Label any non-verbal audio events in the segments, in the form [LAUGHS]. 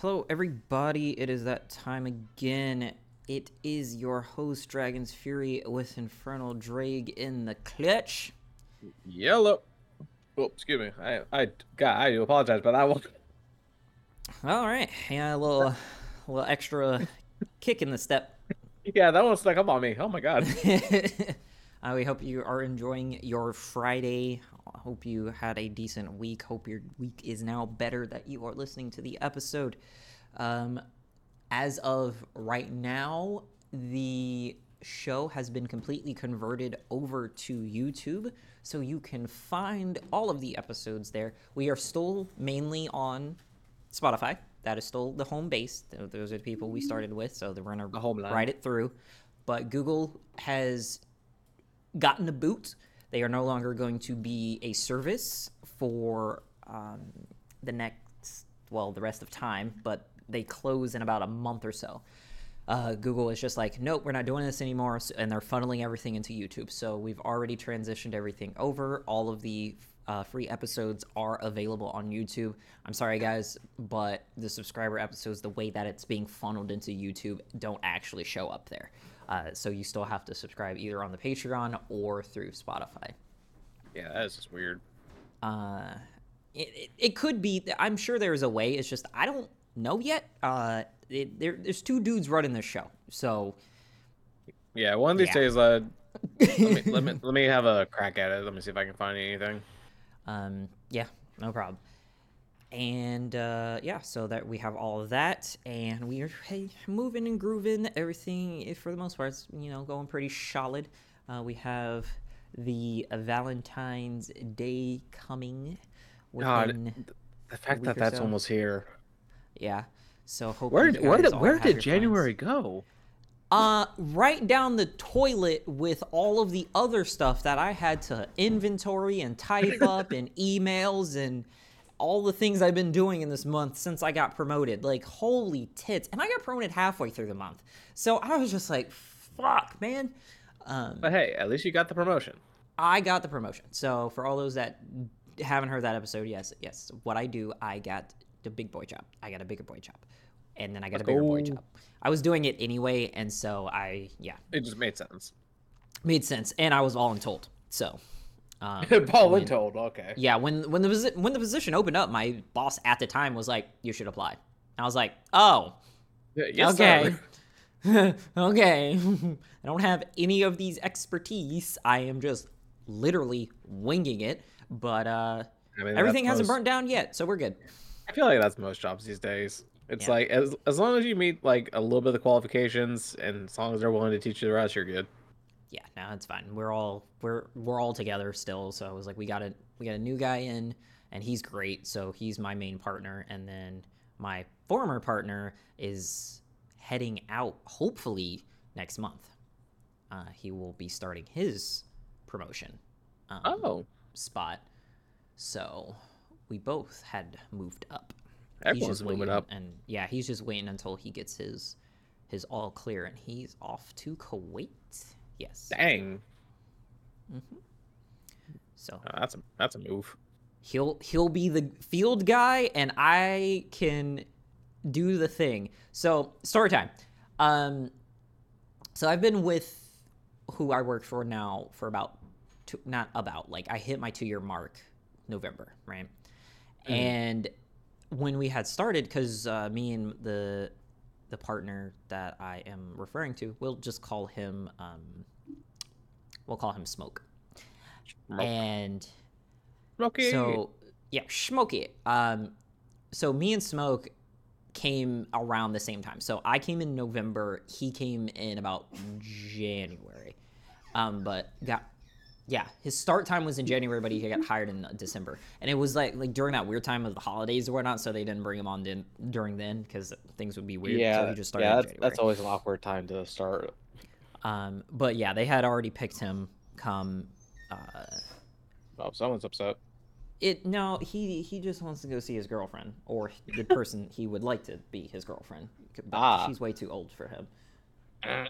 Hello, everybody. It is that time again. It is your host, Dragon's Fury, with Infernal Drake in the clutch. Yellow. Oh, excuse me. I, I, God, I do apologize, but I will. All right, yeah, a little, a little extra kick in the step. Yeah, that one stuck up on me. Oh my God. [LAUGHS] uh, we hope you are enjoying your Friday. Hope you had a decent week. Hope your week is now better that you are listening to the episode. Um, as of right now, the show has been completely converted over to YouTube, so you can find all of the episodes there. We are still mainly on Spotify. That is still the home base. Those are the people we started with, so they're gonna The homeland. ride it through. But Google has gotten the boot. They are no longer going to be a service for um, the next, well, the rest of time, but they close in about a month or so. Uh, Google is just like, nope, we're not doing this anymore, and they're funneling everything into YouTube. So we've already transitioned everything over. All of the uh, free episodes are available on YouTube. I'm sorry, guys, but the subscriber episodes, the way that it's being funneled into YouTube, don't actually show up there. Uh, so you still have to subscribe either on the Patreon or through Spotify. Yeah, that is just weird. Uh, it, it, it could be. I'm sure there is a way. It's just I don't know yet. Uh, it, there, there's two dudes running this show, so Yeah, one of these Yeah. days, uh, let me, let me [LAUGHS] let me have a crack at it. Let me see if I can find anything. um, yeah, no problem. And uh, yeah, so that we have all of that, and we are hey, moving and grooving. Everything, eh, for the most part, is you know going pretty solid. Uh, we have the Valentine's Day coming. God, The fact that that's so. almost here. yeah. So hope Where did where did where did your plans. January go? Uh, right down the toilet with all of the other stuff that I had to inventory and type up and [LAUGHS] emails and all the things I've been doing in this month since I got promoted. Like, holy tits. And I got promoted halfway through the month. So I was just like, fuck, man. Um, But hey, at least you got the promotion. I got the promotion. So for all those that haven't heard that episode, yes, yes. What I do, I got the big boy job. I got a bigger boy job. And then I got a bigger boy go. job. I was doing it anyway, and so I, yeah, It just made sense. made sense and i was voluntold so um, [LAUGHS] Paul when- told. Okay. yeah when when the when the position opened up my boss at the time was like you should apply i was like oh Yes, okay [LAUGHS] [LAUGHS] okay i don't have any of these expertise i am just literally winging it but uh I mean, everything hasn't most- burnt down yet so we're good I feel like that's most jobs these days. It's Yeah. like as as long as you meet like a little bit of the qualifications, and as long as they're willing to teach you the rest, you're good. Yeah no it's fine. We're all we're we're all together still. So i was like we got a we got a new guy in and he's great. So he's my main partner. And then my former partner is heading out hopefully next month. Uh, he will be starting his promotion um, Oh, spot. So we both had moved up. He's everyone's just moving waiting, up. and yeah he's just waiting until he gets his his all clear and he's off to kuwait yes. Dang, so. Uh, that's a that's a move. he'll he'll be the field guy and i can do the thing. So story time. Um so i've been with who i work for now for about two not about like i hit my two year mark november right? And when we had started because uh, me and the the partner that i am referring to we'll just call him um we'll call him smoke Smoke. and Smokey. so yeah, Smokey. Um, so me and Smoke came around the same time. So I came in November. He came in about January. Um, but got yeah, his start time was in January, but he got hired in December, and it was like like during that weird time of the holidays or whatnot. So they didn't bring him on then during then because things would be weird. so yeah, he just started yeah, that's, that's always an awkward time to start. Um, but yeah, they had already picked him come. Uh, Oh, someone's upset. It no, he he just wants to go see his girlfriend or the person he would like to be his girlfriend. But Ah. she's way too old for him. [CLEARS THROAT]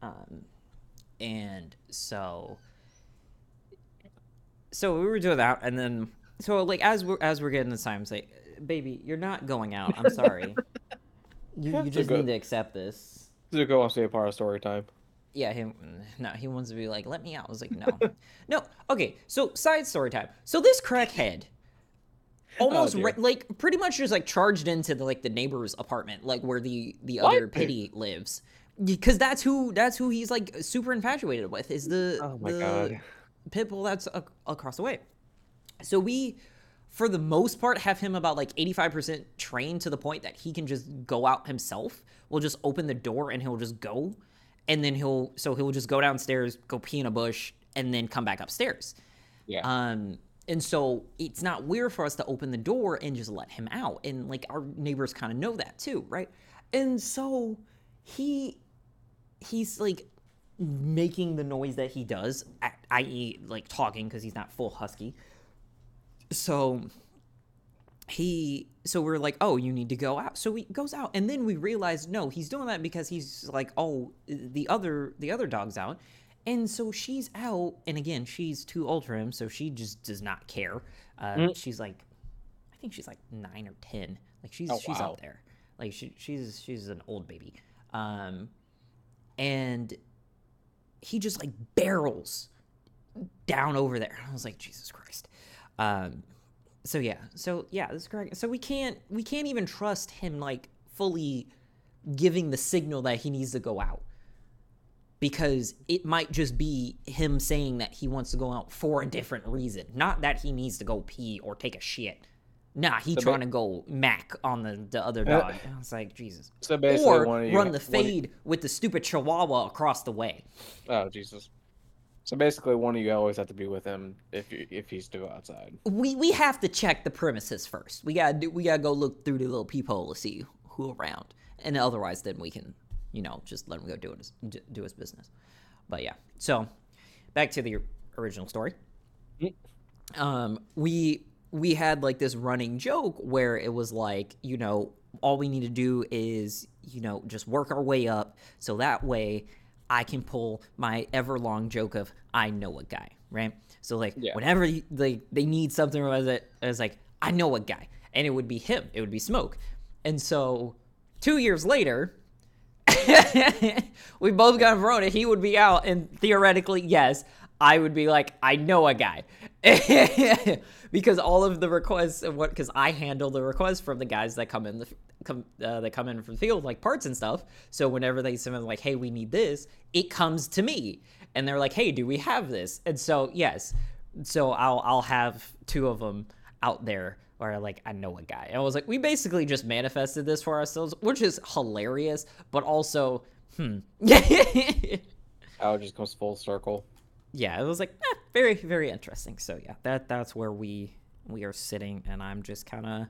Um, and so so we were doing that, and then so like as we're as we're getting the times like baby, you're not going out. I'm sorry. [LAUGHS] you, you just need to accept this. Zuko wants to be a part of story time. Yeah, he no, he wants to be like, let me out. I was like, no, [LAUGHS] no. Okay, so side story time. So this crackhead, [LAUGHS] oh, almost dear. re- like pretty much just like charged into the like the neighbor's apartment, like where the the What? other pity lives, because that's who that's who he's like super infatuated with is the Oh my the God. pit bull that's a- across the way. So we, for the most part, have him about like 85% trained to the point that he can just go out himself. We'll just open the door and he'll just go. And then he'll, so he'll just go downstairs, go pee in a bush, and then come back upstairs. Yeah. Um, and so it's not weird for us to open the door and just let him out. And like our neighbors kind of know that too, right? And so he he's like making the noise that he does, i.e., like talking because he's not full husky. So he so we're like oh you need to go out so he goes out and then we realize no he's doing that because he's like oh the other the other dog's out and so she's out and again she's too old for him so she just does not care uh, she's like i think she's like nine or ten like she's Oh, she's wow. up there like she, she's she's an old baby um and he just like barrels down over there. I was like, Jesus Christ. Um, so yeah, so yeah, this is correct. So we can't we can't even trust him like fully giving the signal that he needs to go out because it might just be him saying that he wants to go out for a different reason, not that he needs to go pee or take a shit. Nah, he So ba- trying to go mac on the, the other dog. And I was like, Jesus. So basically, Or one of you run the fade with the stupid chihuahua across the way. Oh Jesus. So basically, one of you always have to be with him if you if he's to go outside. we we have to check the premises first. We gotta do, we gotta go look through the little peephole to see who around, and otherwise, then we can, you know, just let him go do his do his business. But yeah, so back to the original story. Um, we we had like this running joke where it was like, you know, all we need to do is, you know, just work our way up, so that way I can pull my ever long joke of I know a guy, right? So like Yeah. whenever like they need something as it as like I know a guy, and it would be him, it would be Smoke, and so two years later. [LAUGHS] we both got Verona. He would be out, and theoretically, yes, I would be like, I know a guy, [LAUGHS] because all of the requests and what because I handle the requests from the guys that come in the come uh, that come in from the field like parts and stuff. So whenever they send them like, hey, we need this, it comes to me, and they're like, hey, do we have this? And so yes, so I'll I'll have two of them out there where like I know a guy. And I was like, we basically just manifested this for ourselves, which is hilarious, but also, hmm. [LAUGHS] How it just comes full circle. yeah, it was like very very interesting. So yeah, that that's where we we are sitting, and I'm just kind of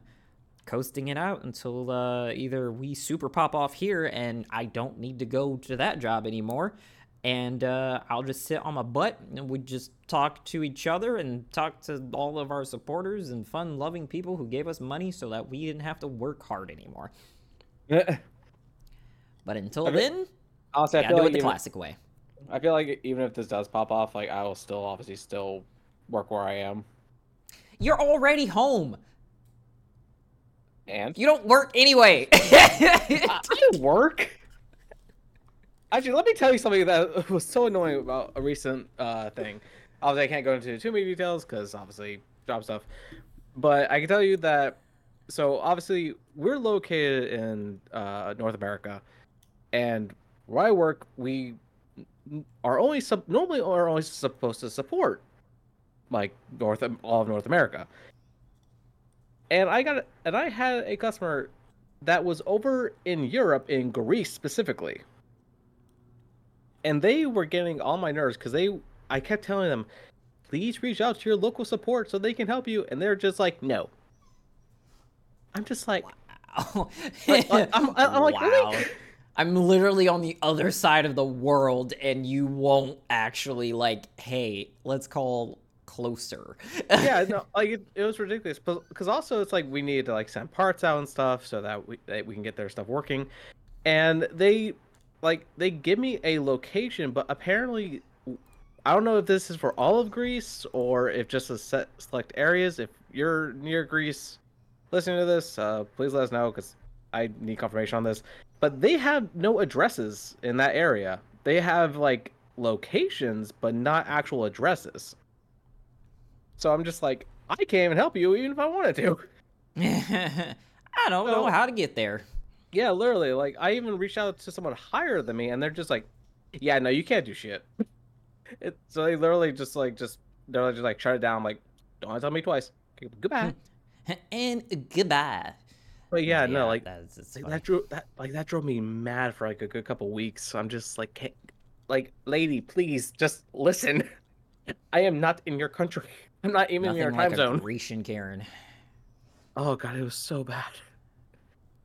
coasting it out until uh, either we super pop off here, and I don't need to go to that job anymore, and uh, I'll just sit on my butt and we just talk to each other and talk to all of our supporters and fun loving people who gave us money so that we didn't have to work hard anymore. [LAUGHS] But until I mean, then, Honestly, I gotta feel do like it the classic way. I feel like even if this does pop off, like I will still obviously still work where I am. You're already home. And You don't work anyway. [LAUGHS] I I work. Actually, let me tell you something that [LAUGHS] was so annoying about a recent uh, thing. Obviously, I can't go into too many details because obviously job stuff. But I can tell you that. So obviously, we're located in uh, North America, and where I work, we are only sub- normally are only supposed to support like North all of North America. And I got and I had a customer that was over in Europe, in Greece specifically. And they were getting on my nerves because they, I kept telling them, please reach out to your local support so they can help you. And they're just like, no. I'm just like, Wow. Like, like, I'm- I'm like, really? [LAUGHS] I'm literally on the other side of the world, and you won't actually like, hey, let's call closer. [LAUGHS] yeah, no, like it, it was ridiculous. Because also it's like we needed to like send parts out and stuff so that we that we can get their stuff working, and they like they give me a location, but apparently I don't know if this is for all of Greece or if just a set select areas. If you're near Greece, listening to this, uh, please let us know because I need confirmation on this. But they have no addresses in that area. They have like locations, but not actual addresses. So I'm just like, I can't even help you, even if I wanted to. [LAUGHS] I don't know how to get there. Yeah, literally. Like I even reached out to someone higher than me, and they're just like, "Yeah, no, you can't do shit." [LAUGHS] it, so they literally just like just they're just like shut it down. like, don't tell me twice. Okay, Goodbye. [LAUGHS] and goodbye. But yeah, no, like that's like that drove that like that drove me mad for like a good couple weeks. So I'm just like, "Can't- like, lady, please just listen. [LAUGHS] I am not in your country. [LAUGHS] I'm not even Nothing in your like time a zone. Grecian Karen. Oh god, it was so bad.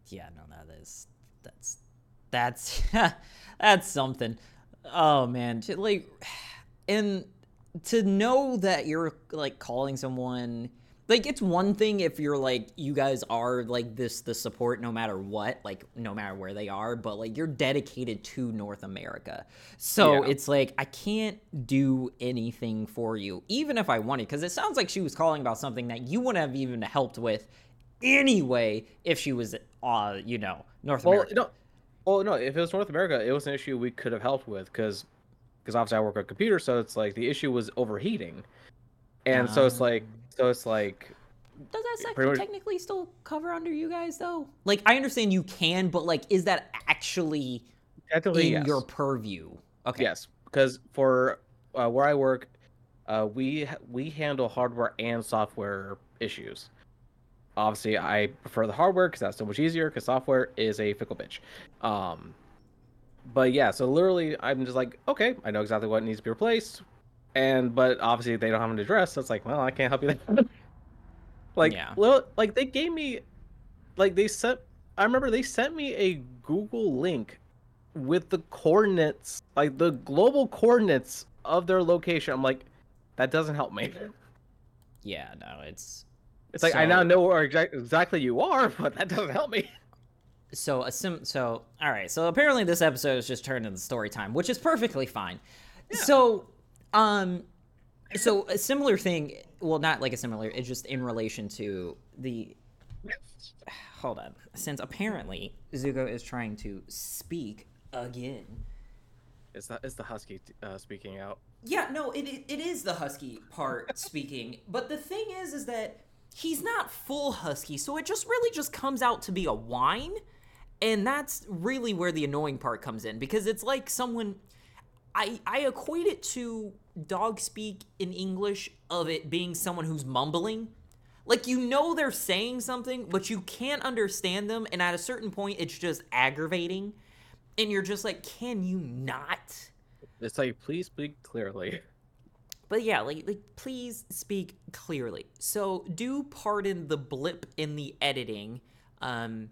Yeah, no, that is that's that's [LAUGHS] that's something. Oh man, to, like, [SIGHS] and to know that you're like calling someone like it's one thing if you're like you guys are like this the support no matter what like no matter where they are but like you're dedicated to north america so Yeah. it's like i can't do anything for you even if i wanted because it sounds like she was calling about something that you wouldn't have even helped with anyway if she was uh you know north Well, america no, well, no. If it was North America, it was an issue we could have helped with because, because obviously I work on computer, so it's like the issue was overheating, and so it's like, so it's like, does that sector much- technically still cover under you guys though like i understand you can but like is that actually technically in yes. your purview okay yes, because for uh, where I work, uh, we we handle hardware and software issues. Obviously, I prefer the hardware because that's so much easier. Because software is a fickle bitch. Um, but yeah, so literally, I'm just like, okay, I know exactly what needs to be replaced, and but obviously they don't have an address, so it's like, well, I can't help you there. [LAUGHS] like, Yeah. well, like they gave me, like they sent. I remember they sent me a Google link with the coordinates, like the global coordinates of their location. I'm like, that doesn't help me. [LAUGHS] yeah no it's It's like I now know where exact, exactly you are, [LAUGHS] but that doesn't help me. so a sim so all right so apparently this episode is just turned into story time which is perfectly fine so um so a similar thing well not like a similar it's just in relation to the hold on since apparently zuko is trying to speak again It's the it's the husky uh, speaking out. Yeah, no, it, it, it is the husky part [LAUGHS] speaking, but the thing is, is that he's not full husky, so it just really just comes out to be a whine, and that's really where the annoying part comes in because it's like someone, I I equate it to dog speak in English of it being someone who's mumbling. Like you know they're saying something, but you can't understand them, and at a certain point, it's just aggravating, and you're just like, can you not? It's like please speak clearly. But yeah, like like please speak clearly. So do pardon the blip in the editing um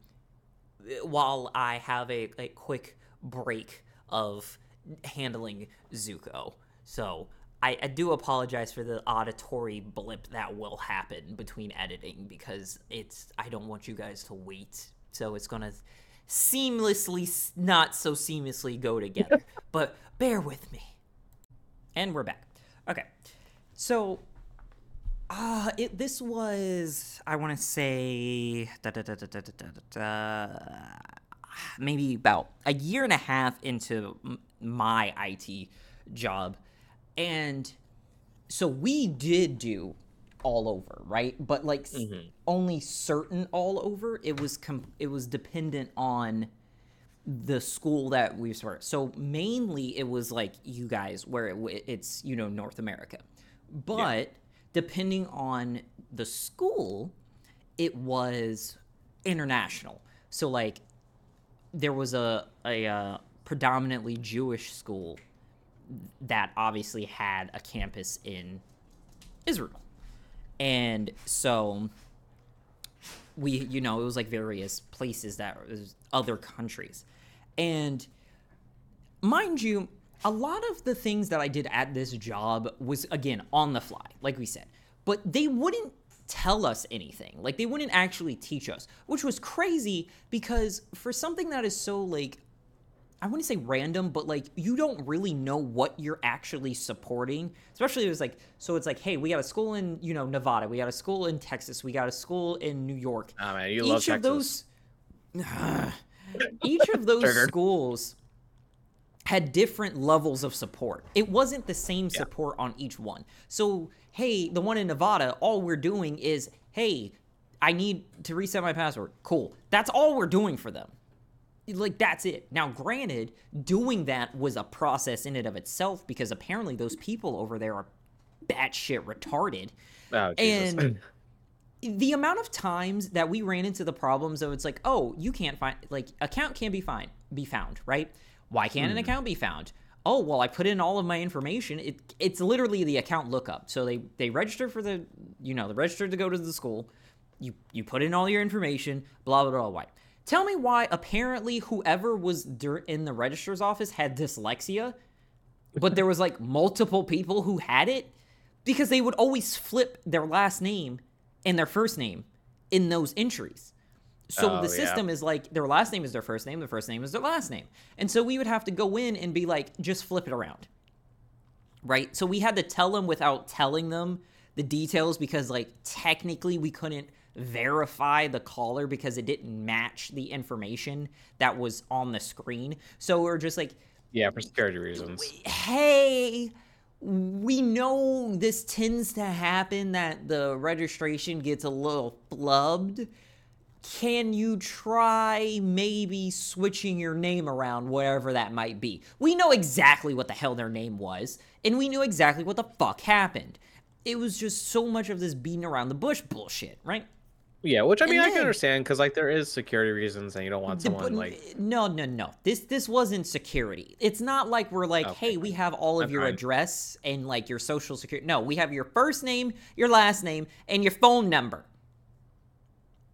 while I have a, a quick break of handling Zuko. So I, I, do apologize for the auditory blip that will happen between editing because it's I don't want you guys to wait. So it's gonna seamlessly, not so seamlessly, go together. [LAUGHS] but bear with me. And we're back. Okay, so uh, it, this was I want to say da, da, da, maybe about a year and a half into my IT job and so we did do all over, right? But like s- only certain all over. It was com- it was dependent on the school that we were. So mainly it was like you guys, where it, it's you know North America, but depending on the school, it was international. So like there was a a uh, predominantly Jewish school that obviously had a campus in Israel, and so we you know it was like various places that was other countries. And mind you a lot of the things that i did at this job was again on the fly like we said. But they wouldn't tell us anything. Like they wouldn't actually teach us which was crazy because for something that is so like I wouldn't say random, but like you don't really know what you're actually supporting. Especially it was like so it's like, hey, we got a school in you know Nevada, we got a school in Texas, we got a school in New York. Oh man, you love each Texas. of those [SIGHS] each of those Triggered. schools had different levels of support. It wasn't the same support on each one. So, hey, the one in Nevada, all we're doing is, hey, I need to reset my password. Cool. That's all we're doing for them. Like, that's it. Now, granted, doing that was a process in and of itself because apparently those people over there are batshit retarded. Oh, Jesus. And [CLEARS THROAT] the amount of times that we ran into the problems of it's like, oh, you can't find like account can't be find be found, right? Why can't an hmm. account be found? Oh, well, I put in all of my information. It it's literally the account lookup. So they they register for the you know, they registered to go to the school. You you put in all your information, blah blah blah. Why? Tell me why apparently whoever was in the registrar's office had dyslexia, but there was like [LAUGHS] multiple people who had it because they would always flip their last name and their first name in those entries. So Oh, the yeah. system is like their last name is their first name, their first name is their last name. And so we would have to go in and be like, just flip it around. Right? So we had to tell them without telling them the details because, like, technically we couldn't verify the caller because it didn't match the information that was on the screen. So we are just like, yeah, for security reasons. hey, we know this tends to happen that the registration gets a little flubbed. Can you try maybe switching your name around, wherever that might be? We know exactly what the hell their name was, and we knew exactly what the fuck happened. It was just so much of this beating around the bush bullshit, right? Yeah, which I mean, And I can understand because like there is security reasons, and you don't want someone but like no no no this this wasn't security it's not like we're like Okay. hey we have all of I'm your fine. address and like your social security no we have your first name your last name and your phone number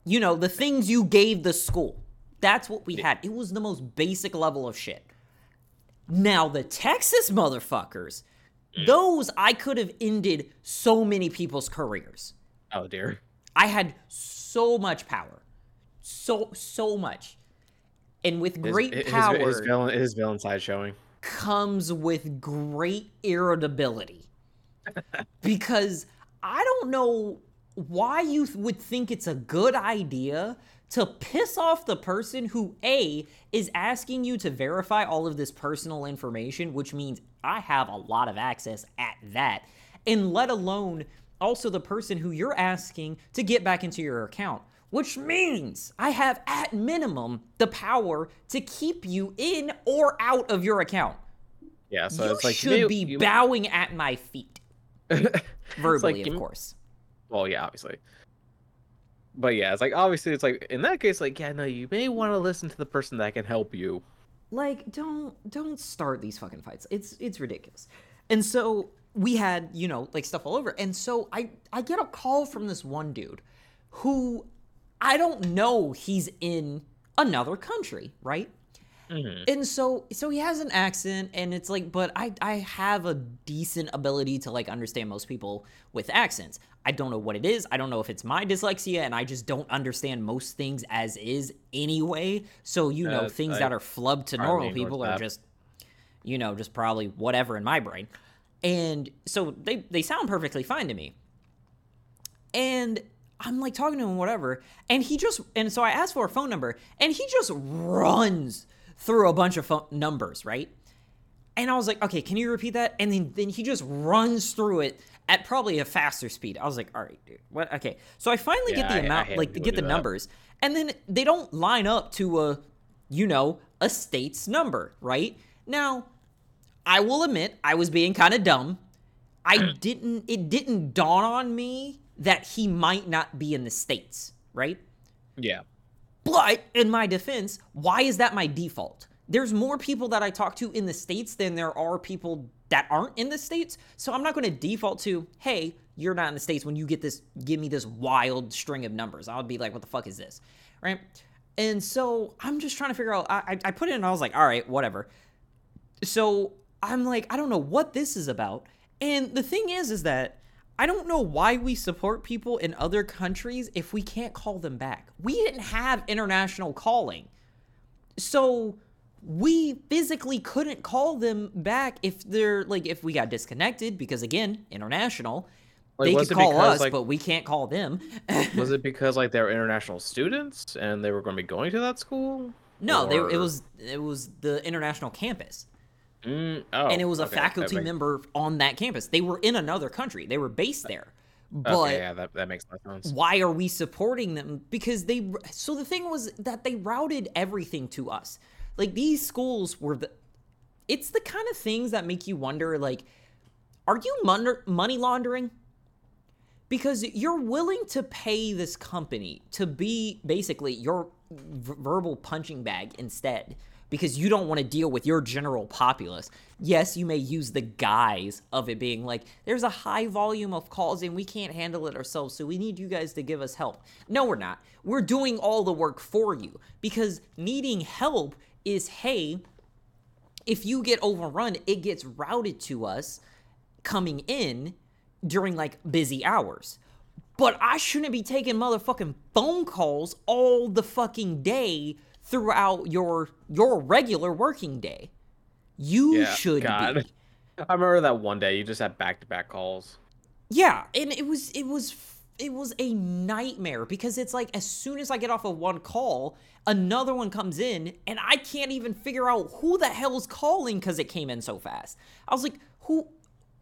you know the things you gave the school that's what we had it was the most basic level of shit now the texas motherfuckers Mm. those i could have ended so many people's careers oh dear. I had so much power, so so much, and with great his, power his, villain his villain side showing. comes with great irritability, [LAUGHS] because I don't know why you would think it's a good idea to piss off the person who a is asking you to verify all of this personal information, which means I have a lot of access at that, and let alone also the person who you're asking to get back into your account. Which means I have at minimum the power to keep you in or out of your account. Yeah, so you it's like you should you- be you- bowing at my feet. [LAUGHS] Verbally, like, of course. Well, yeah, obviously. But yeah, it's like obviously it's like in that case, like yeah, no, you may want to listen to the person that can help you. like don't don't start these fucking fights it's it's ridiculous and so we had you know like stuff all over. And so i i get a call from this one dude who i don't know he's in another country right? And so so he has an accent and it's like but i i have a decent ability to like understand most people with accents. I don't know what it is. I don't know if it's my dyslexia and i just don't understand most things as is anyway. So you know Uh, things I that are flubbed to normal people are just you know just probably whatever in my brain and so they they sound perfectly fine to me and I'm like talking to him, whatever. And he just, and so I asked for a phone number, and he just runs through a bunch of phone numbers, right? And I was like, okay, can you repeat that? And then, then he just runs through it at probably a faster speed. I was like, all right, dude, what? Okay. So I finally get the I- I amount, hate like, when to people get the that. numbers, and then they don't line up to a, you know, a state's number, right? Now, I will admit I was being kind of dumb. I [CLEARS THROAT] didn't it didn't dawn on me that he might not be in the states, right? Yeah. But in my defense, why is that my default? There's more people that I talk to in the states than there are people that aren't in the states. So I'm not going to default to, "Hey, you're not in the states when you get this give me this wild string of numbers." I would be like, "What the fuck is this?" Right? And so I'm just trying to figure out I I I put it in and I was like, "All right, whatever." so I'm like, I don't know what this is about. And the thing is, is that I don't know why we support people in other countries if we can't call them back. We didn't have international calling. So we physically couldn't call them back if they're like if we got disconnected because again, international. Like, they could call because, us, like- but we can't call them. [LAUGHS] Was it because like they were international students and they were going to be going to that school? no, they, it was it was the international campus. Mm, oh, and it was a okay, that faculty makes- member on that campus. They were in another country. They were based there. But Okay, yeah, that, that makes a sense. why are we supporting them? Because they so the thing was that they routed everything to us. Like these schools were the it's the kind of things that make you wonder like are you mon- money laundering? Because you're willing to pay this company to be basically your v- verbal punching bag instead because you don't want to deal with your general populace. Yes, you may use the guise of it being like, there's a high volume of calls and we can't handle it ourselves, so we need you guys to give us help. No, we're not. We're doing all the work for you because needing help is, hey, if you get overrun, it gets routed to us coming in during like busy hours. But I shouldn't be taking motherfucking phone calls all the fucking day throughout your your regular working day. You Yeah, should God. be. [LAUGHS] I remember that one day you just had back to back calls. Yeah, and it was it was it was a nightmare because it's like as soon as I get off of one call, another one comes in and I can't even figure out who the hell's calling cuz it came in so fast. I was like, who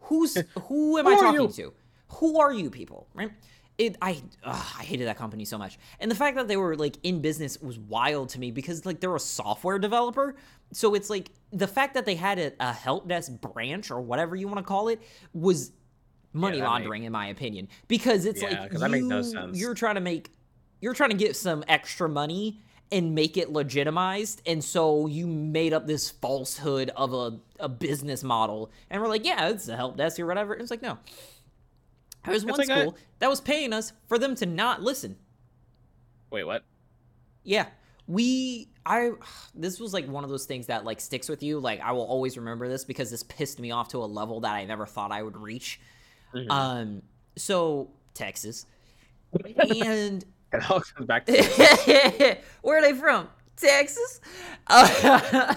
who's [LAUGHS] who am Who I talking you? to? Who are you people, right? It I ugh, I hated that company so much. And the fact that they were like in business was wild to me because like they're a software developer. So it's like the fact that they had a, a help desk branch or whatever you want to call it was money make- laundering in my opinion because it's Yeah, like 'cause that makes no you- sense. you're trying to make you're trying to get some extra money and make it legitimized and so you made up this falsehood of a, a business model and we're like yeah it's a help desk or whatever it's like no there's one like school that was paying us for them to not listen. Wait, what? yeah. We i [SIGHS] this was like one of those things that like sticks with you. Like i will always remember this because this pissed me off to a level that i never thought i would reach. Mhm. um so texas. And [LAUGHS] It all comes back to [LAUGHS] where are they from? Texas? Uh,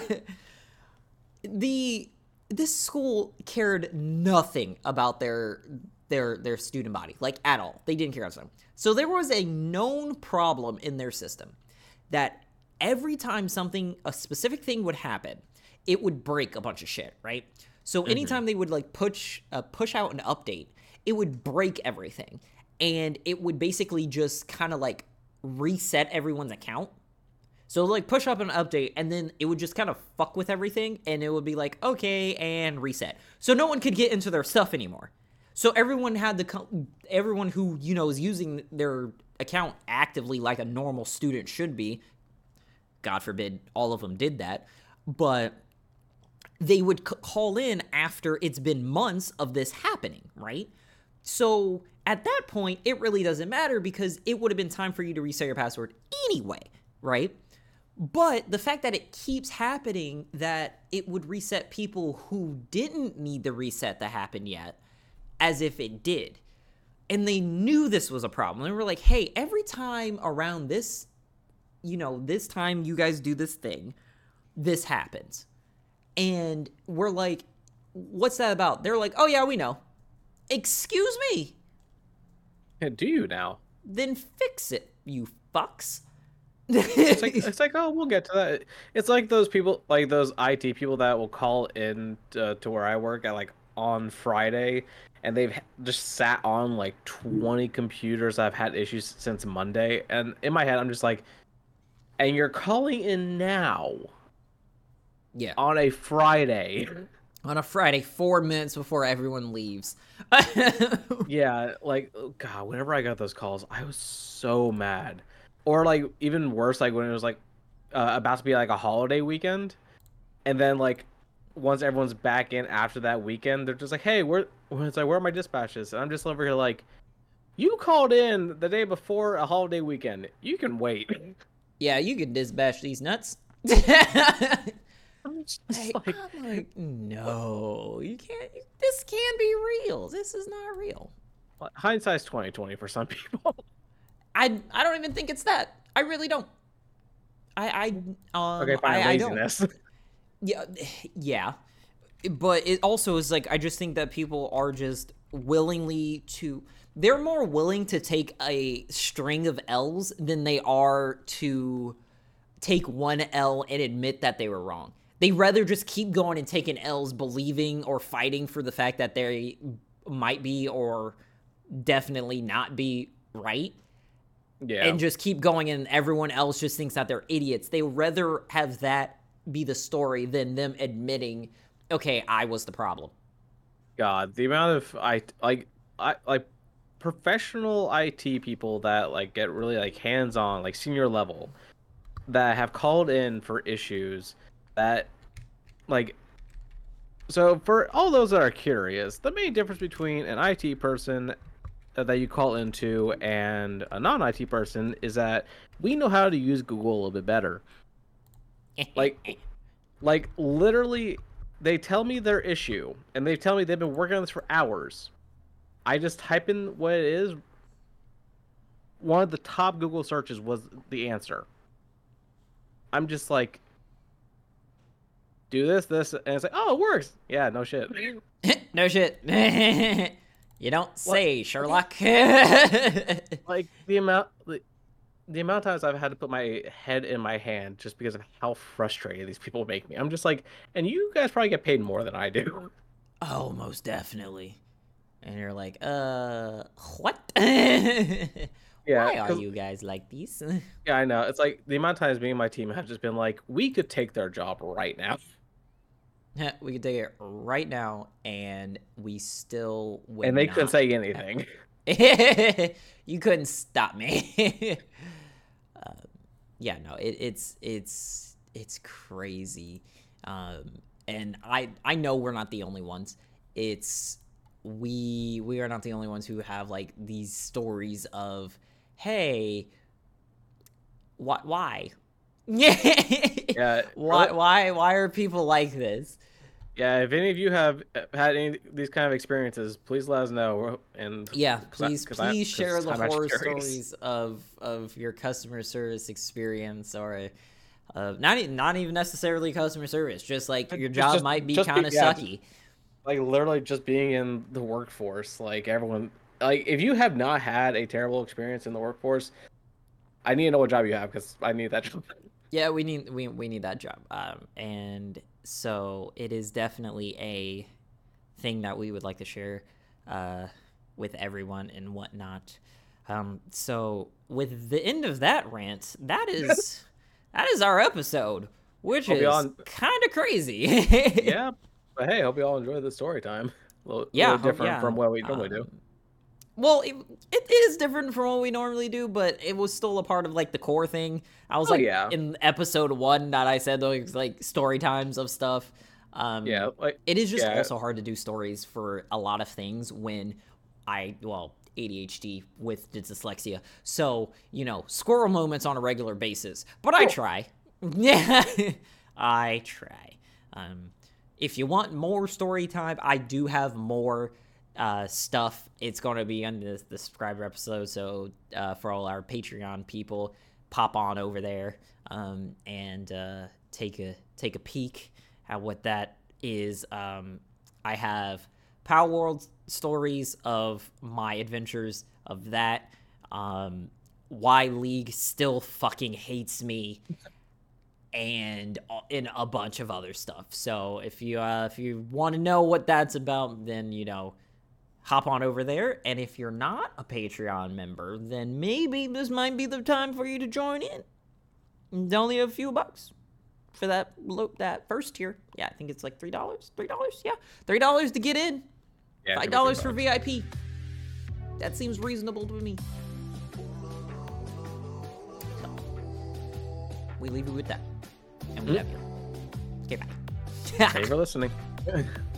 [LAUGHS] the this school cared nothing about their their their student body like at all. They didn't care about them. So there was a known problem in their system that every time something a specific thing would happen it would break a bunch of shit right? So anytime they would like push uh, push out an update it would break everything. And it would basically just kind of like reset everyone's account. So like push up an update and then it would just kind of fuck with everything and it would be like okay and reset. So no one could get into their stuff anymore. So everyone had the everyone who you know is using their account actively like a normal student should be. God forbid all of them did that, but they would c- call in after it's been months of this happening, right? So at that point, it really doesn't matter because it would have been time for you to reset your password anyway, right? But the fact that it keeps happening, that it would reset people who didn't need the reset to happen yet, as if it did. And they knew this was a problem. They were like, hey, every time around this, you know, this time you guys do this thing, this happens. And we're like, what's that about? They're like, oh, yeah, we know. Excuse me. Do you now? Then fix it, you fucks. It's like [LAUGHS] it's like oh we'll get to that. It's like those people like those IT people that will call in to, to where I work at like on Friday, and they've just sat on like twenty computers I've had issues since Monday, and in my head I'm just like, and you're calling in now yeah. on a Friday. on a Friday, four minutes before everyone leaves. [LAUGHS] Yeah, like oh, God, whenever I got those calls, I was so mad. Or like even worse, like when it was like uh, about to be like a holiday weekend, and then like once everyone's back in after that weekend, they're just like, "Hey, where?" It's like, "Where are my dispatches?" And I'm just over here like, "You called in the day before a holiday weekend. You can wait." [LAUGHS] yeah, you can dispatch these nuts. [LAUGHS] I'm just Hey, like, I'm like, no, you can't. This can't be real. This is not real. hindsight's 2020 for some people. [LAUGHS] I I don't even think it's that. I really don't. I I um okay, fine, I, I don't. Yeah, yeah. But it also is like I just think that people are just willingly to they're more willing to take a string of L's than they are to take one L and admit that they were wrong. They rather just keep going and taking L's believing or fighting for the fact that they might be or definitely not be right Yeah. and just keep going and everyone else just thinks that they're idiots. They rather have that be the story than them admitting, okay, I was the problem. God, the amount of I like I like professional IT people that like get really like hands on, like senior level, that have called in for issues that like so for all those that are curious, the main difference between an IT person that you call into and a non-IT person is that we know how to use Google a little bit better. Like like literally they tell me their issue and they tell me they've been working on this for hours. I just type in what it is. One of the top Google searches was the answer. I'm just like do this, this, and it's like, oh, it works. Yeah, no shit. [LAUGHS] no shit. [LAUGHS] you don't say, Sherlock. like the amount the, the amount of times I've had to put my head in my hand just because of how frustrated these people make me. I'm just like, and you guys probably get paid more than I do. oh, most definitely. And you're like, uh, what? [LAUGHS] Why are you guys like these? [LAUGHS] Yeah, I know. It's like the amount of times me and my team have just been like, we could take their job right now. [LAUGHS] we could take it right now, and we still would and they couldn't not. say anything. you couldn't stop me. Uh, yeah, no, it, it's it's it's crazy, um, and I I know we're not the only ones. It's we we are not the only ones who have like these stories of hey, why why [LAUGHS] yeah Yeah. why why why are people like this? Yeah, if any of you have uh, had any of these kind of experiences, please let us know. And Yeah, 'cause I- please 'cause I- share the I'm horror stories of of your customer service experience or uh, not e- not even necessarily customer service, just like your job just- might be be- kind of yeah, sucky. like literally just being in the workforce, like everyone, like if you have not had a terrible experience in the workforce, I need to know what job you have because I need that [LAUGHS] job. Yeah, we need we we need that job. Um, and so it is definitely a thing that we would like to share uh, with everyone and whatnot. Um, so with the end of that rant, that [LAUGHS] is that is our episode, which Hope is kind of crazy. yeah, but hey, hope you all enjoy the story time. A little, yeah, little hope- different yeah, from what we normally do. Well, it, it is different from what we normally do, but it was still a part of like the core thing. I was Oh, like yeah. in episode one that I said those like story times of stuff. Um, Yeah, like it is just yeah. also hard to do stories for a lot of things when I well ADHD with dyslexia. So you know squirrel moments on a regular basis, but I try. Yeah, [LAUGHS] I try. Um, if you want more story time, I do have more uh, stuff. It's going to be on the, the subscriber episode. So uh, for all our Patreon people, pop on over there um, and uh, take a take a peek at what that is. Um, I have Palworld stories of my adventures of that. Um, why League still fucking hates me and uh, in a bunch of other stuff. So if you uh, if you want to know what that's about, then you know, hop on over there. And if you're not a Patreon member, then maybe this might be the time for you to join in. It's only a few bucks for that lo- that first tier. Yeah, I think it's like three dollars. Three dollars. Yeah, three dollars to get in. yeah, Five dollars for. VIP. That seems reasonable to me. So, we leave you with that, and we Mhm. love you. Okay, bye. Thank you for listening. [LAUGHS]